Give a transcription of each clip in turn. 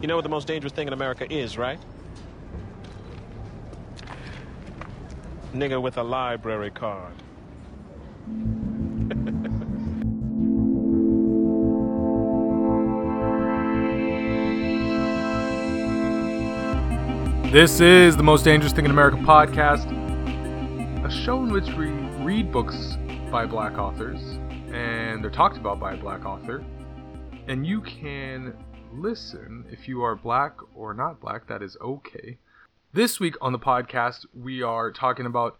You know what the most dangerous thing in America is, right? Nigga with a library card. This is the Most Dangerous Thing in America podcast, a show in which we read books by black authors, and they're talked about by a black author, and you can listen if you are black or not black, that is okay. This week on the podcast, we are talking about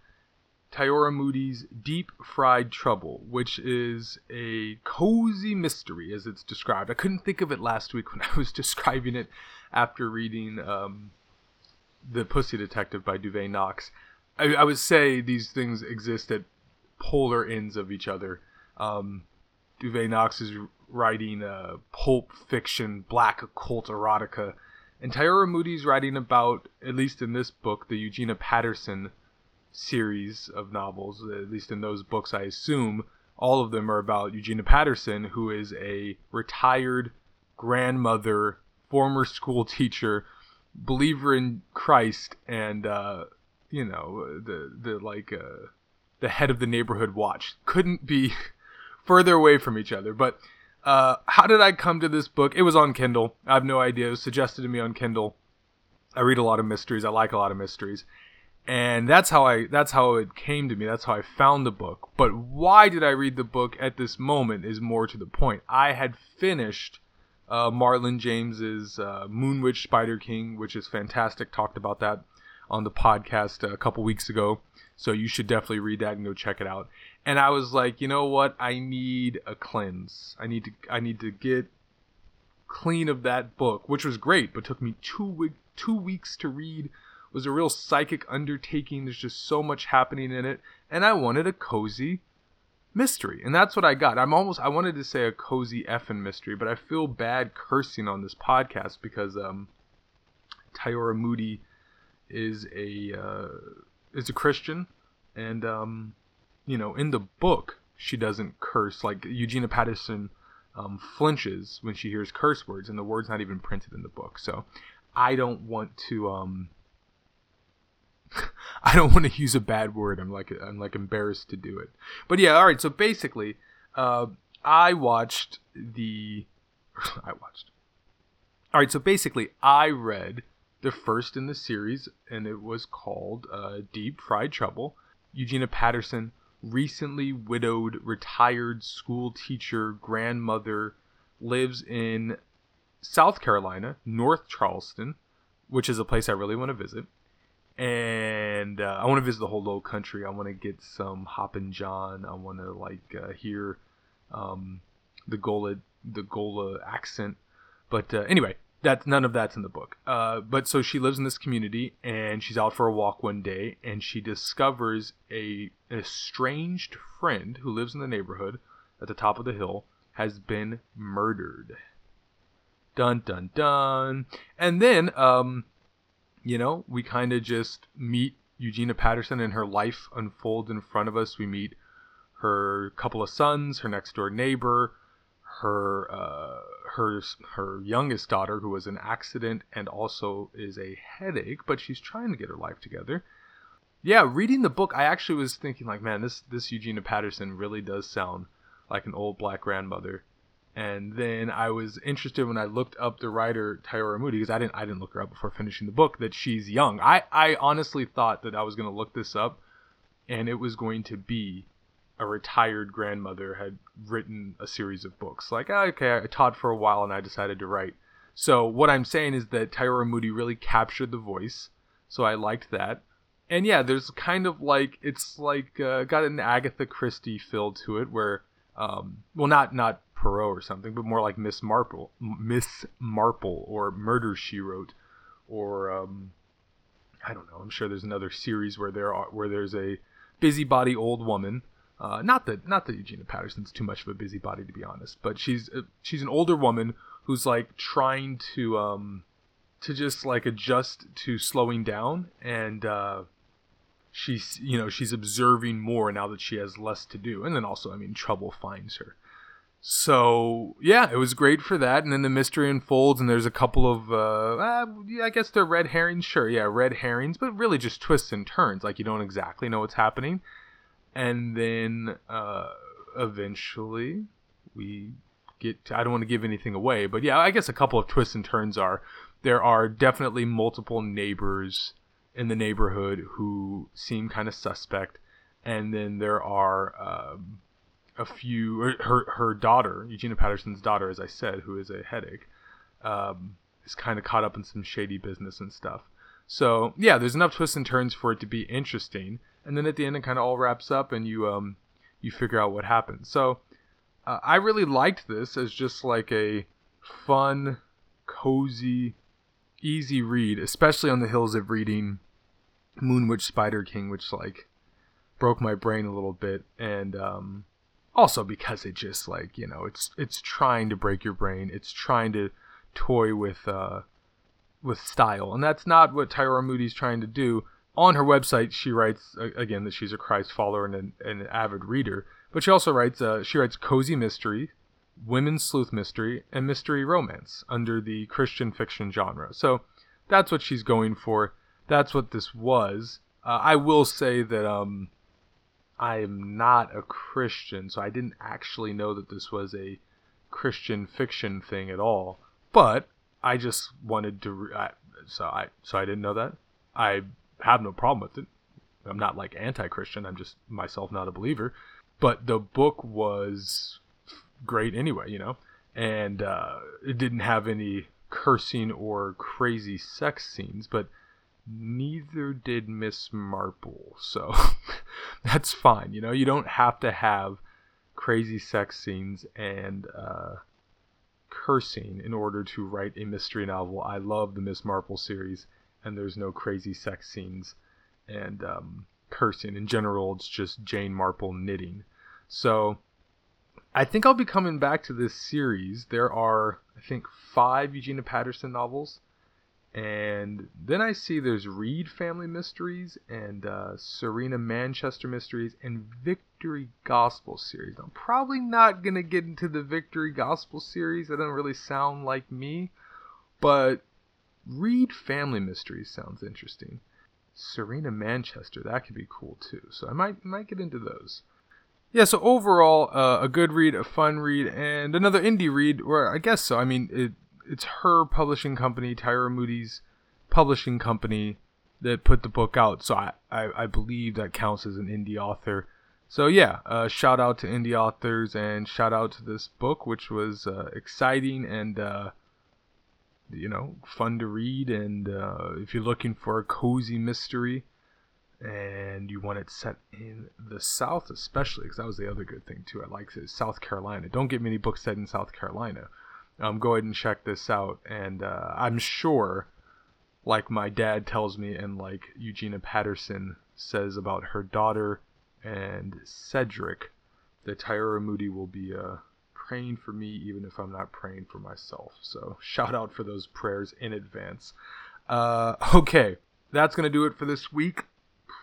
Tyora Moody's Deep Fried Trouble, which is a cozy mystery as it's described. I couldn't think of it last week when I was describing it after reading. Um, the Pussy Detective by Duvet Knox. I, I would say these things exist at polar ends of each other. Um, Duvet Knox is writing uh, pulp fiction, black occult erotica, and Tyora Moody's writing about, at least in this book, the Eugenia Patterson series of novels. At least in those books, I assume all of them are about Eugenia Patterson, who is a retired grandmother, former school teacher believer in Christ and uh, you know the the like uh, the head of the neighborhood watch couldn't be further away from each other. But uh, how did I come to this book? It was on Kindle. I have no idea. It was suggested to me on Kindle. I read a lot of mysteries. I like a lot of mysteries. And that's how I that's how it came to me. That's how I found the book. But why did I read the book at this moment is more to the point. I had finished uh, Marlon James's uh, Moon Witch Spider King, which is fantastic. Talked about that on the podcast a couple weeks ago. So you should definitely read that and go check it out. And I was like, you know what? I need a cleanse. I need to I need to get clean of that book, which was great, but took me two week, two weeks to read. It was a real psychic undertaking. There's just so much happening in it, and I wanted a cozy mystery. And that's what I got. I'm almost I wanted to say a cozy effing mystery, but I feel bad cursing on this podcast because um Tyora Moody is a uh, is a Christian and um you know, in the book she doesn't curse like Eugenia Patterson um, flinches when she hears curse words and the word's not even printed in the book. So I don't want to um I don't want to use a bad word. I'm like I'm like embarrassed to do it. But yeah, all right. So basically, uh, I watched the I watched. All right. So basically, I read the first in the series, and it was called uh, Deep Fried Trouble. Eugenia Patterson, recently widowed, retired school teacher, grandmother, lives in South Carolina, North Charleston, which is a place I really want to visit and uh, I want to visit the whole Low Country. I want to get some Hoppin' John. I want to like uh, hear um, the Gullah the Gullah accent. But uh, anyway, that none of that's in the book. Uh, but so she lives in this community, and she's out for a walk one day, and she discovers a an estranged friend who lives in the neighborhood at the top of the hill has been murdered. Dun dun dun. And then um, you know, we kind of just meet Eugenia Patterson and her life unfolds in front of us. We meet her couple of sons, her next door neighbor, her uh, her her youngest daughter who was an accident and also is a headache, but she's trying to get her life together. Yeah, reading the book, I actually was thinking like, man, this this Eugenia Patterson really does sound like an old black grandmother and then I was interested when I looked up the writer Tyora Moody because I didn't I didn't look her up before finishing the book that she's young. I I honestly thought that I was to look this up and it was going to be a retired grandmother had written a series of books. Like, oh, okay, I taught for a while and I decided to write. So what I'm saying is that Tyora Moody really captured the voice. So I liked that. And yeah, there's kind of like it's like uh, got an Agatha Christie feel to it where um, well not not Poirot or something, but more like Miss Marple, Miss Marple, or Murder She Wrote, or um, I don't know. I'm sure there's another series where there are where there's a busybody old woman. Uh, not that not that Eugenia Patterson's too much of a busybody to be honest, but she's uh, she's an older woman who's like trying to um to just like adjust to slowing down and uh she's you know she's observing more now that she has less to do and then also i mean trouble finds her so yeah, it was great for that. And then the mystery unfolds, and there's a couple of, uh, uh, I guess they're red herrings. Sure, yeah, red herrings, but really just twists and turns. Like you don't exactly know what's happening. And then uh, eventually we get. To, I don't want to give anything away, but yeah, I guess a couple of twists and turns are there are definitely multiple neighbors in the neighborhood who seem kind of suspect, and then there are. Um, a few her her daughter Eugenia Patterson's daughter as I said who is a headache um, is kind of caught up in some shady business and stuff so yeah there's enough twists and turns for it to be interesting and then at the end it kind of all wraps up and you um you figure out what happened. So uh, I really liked this as just like a fun cozy easy read especially on the hills of reading Moonwitch Spider King which like broke my brain a little bit. And um also because it just like you know it's it's trying to break your brain. It's trying to toy with uh with style. And that's not what Tyora Moody's trying to do on her website she writes again that she's a Christ follower and an, an avid reader but she also writes uh, she writes cozy mystery women's sleuth mystery and mystery romance under the Christian fiction genre so that's what she's going for that's what this was uh, I will say that um I am not a Christian, so I didn't actually know that this was a Christian fiction thing at all. But I just wanted to, re- I, so I so I didn't know that. I have no problem with it. I'm not like anti-Christian. I'm just myself not a believer. But the book was great anyway, you know, and uh, it didn't have any cursing or crazy sex scenes, but neither did Miss Marple. So that's fine. You know, you don't have to have crazy sex scenes and uh, cursing in order to write a mystery novel. I love the Miss Marple series, and there's no crazy sex scenes and um, cursing. In general, it's just Jane Marple knitting. So I think I'll be coming back to this series. There are, I think, five Eugenia Patterson novels and then I see there's Reed Family Mysteries and uh, Serena Manchester Mysteries and Victory Gospel Series. I'm probably not going to get into the Victory Gospel Series. That doesn't really sound like me. But Reed Family Mysteries sounds interesting. Serena Manchester, that could be cool too. So I might might get into those. Yeah, so overall, uh, a good read, a fun read, and another indie read. Where I guess so. I mean, it it's her publishing company, Tyora Moody's publishing company, that put the book out. So I, I, I believe that counts as an indie author. So yeah, uh, shout out to indie authors and shout out to this book, which was uh, exciting and uh, you know fun to read. And uh, if you're looking for a cozy mystery and you want it set in the South, especially because that was the other good thing too. I like South Carolina. Don't get many books set in South Carolina um, go ahead and check this out. And uh, I'm sure, like my dad tells me, and like Eugenia Patterson says about her daughter and Cedric, that Tyora Moody will be uh, praying for me even if I'm not praying for myself. So shout out for those prayers in advance. Uh, okay, that's going to do it for this week.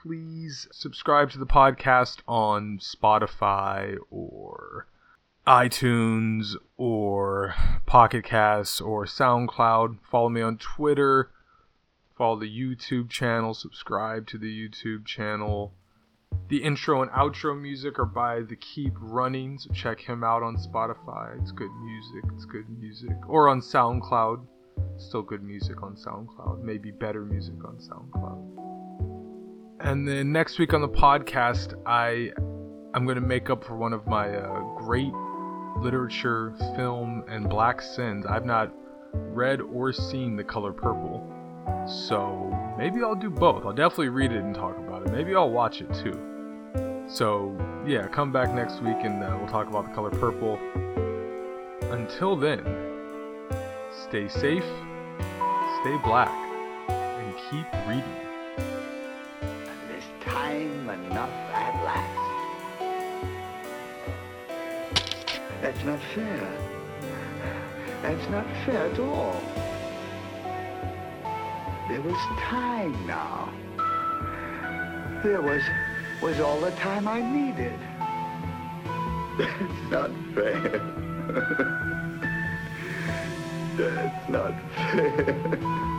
Please subscribe to the podcast on Spotify or iTunes or Pocket Casts or SoundCloud. Follow me on Twitter. Follow the YouTube channel. Subscribe to the YouTube channel. The intro and outro music are by The Keep Running, so check him out on Spotify. It's good music. It's good music. Or on SoundCloud. Still good music on SoundCloud. Maybe better music on SoundCloud. And then next week on the podcast, I I'm gonna make up for one of my uh, great literature, film, and black sins, I've not read or seen The Color Purple. So maybe I'll do both. I'll definitely read it and talk about it. Maybe I'll watch it too. So yeah, come back next week and uh, we'll talk about The Color Purple. Until then, stay safe, stay black, and keep reading. This time enough at last. That's not fair. That's not fair at all. There was time now. There was was all the time I needed. That's not fair. That's not fair.